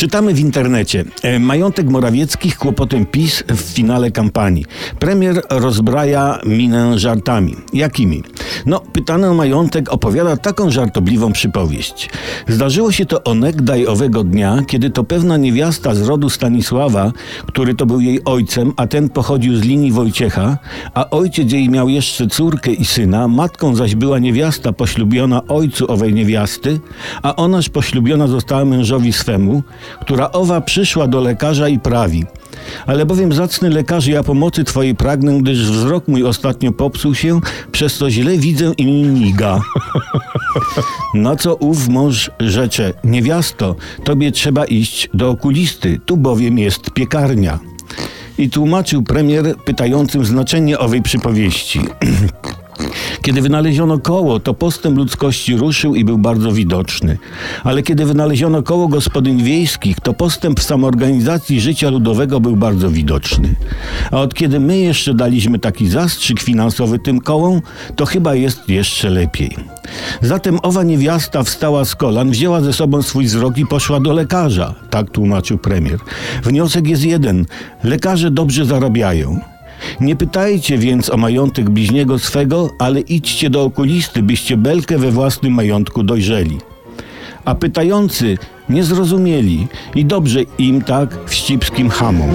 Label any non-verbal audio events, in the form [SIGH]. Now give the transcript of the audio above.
Czytamy w internecie. E, Majątek Morawieckich kłopotem PiS w finale kampanii. Premier rozbraja minę żartami. Jakimi? No, pytany o majątek opowiada taką żartobliwą przypowieść. Zdarzyło się to onegdaj owego dnia, kiedy to pewna niewiasta z rodu Stanisława, który to był jej ojcem, a ten pochodził z linii Wojciecha, a ojciec jej miał jeszcze córkę i syna, matką zaś była niewiasta poślubiona ojcu owej niewiasty, a onaż poślubiona została mężowi swemu, która owa przyszła do lekarza i prawi. Ale bowiem zacny lekarzu, ja pomocy Twojej pragnę, gdyż wzrok mój ostatnio popsuł się, przez co źle widzę i mi miga. Na co ów mąż rzecze, niewiasto, tobie trzeba iść do okulisty, tu bowiem jest piekarnia. I tłumaczył premier pytającym znaczenie owej przypowieści. [CLEARS THROAT] Kiedy wynaleziono koło, to postęp ludzkości ruszył i był bardzo widoczny. Ale kiedy wynaleziono koło gospodyń wiejskich, to postęp w samoorganizacji życia ludowego był bardzo widoczny. A od kiedy my jeszcze daliśmy taki zastrzyk finansowy tym kołom, to chyba jest jeszcze lepiej. Zatem owa niewiasta wstała z kolan, wzięła ze sobą swój wzrok i poszła do lekarza. Tak tłumaczył premier. Wniosek jest jeden. Lekarze dobrze zarabiają. Nie pytajcie więc o majątek bliźniego swego, ale idźcie do okulisty, byście belkę we własnym majątku dojrzeli. A pytający nie zrozumieli i dobrze im tak wścibskim hamom.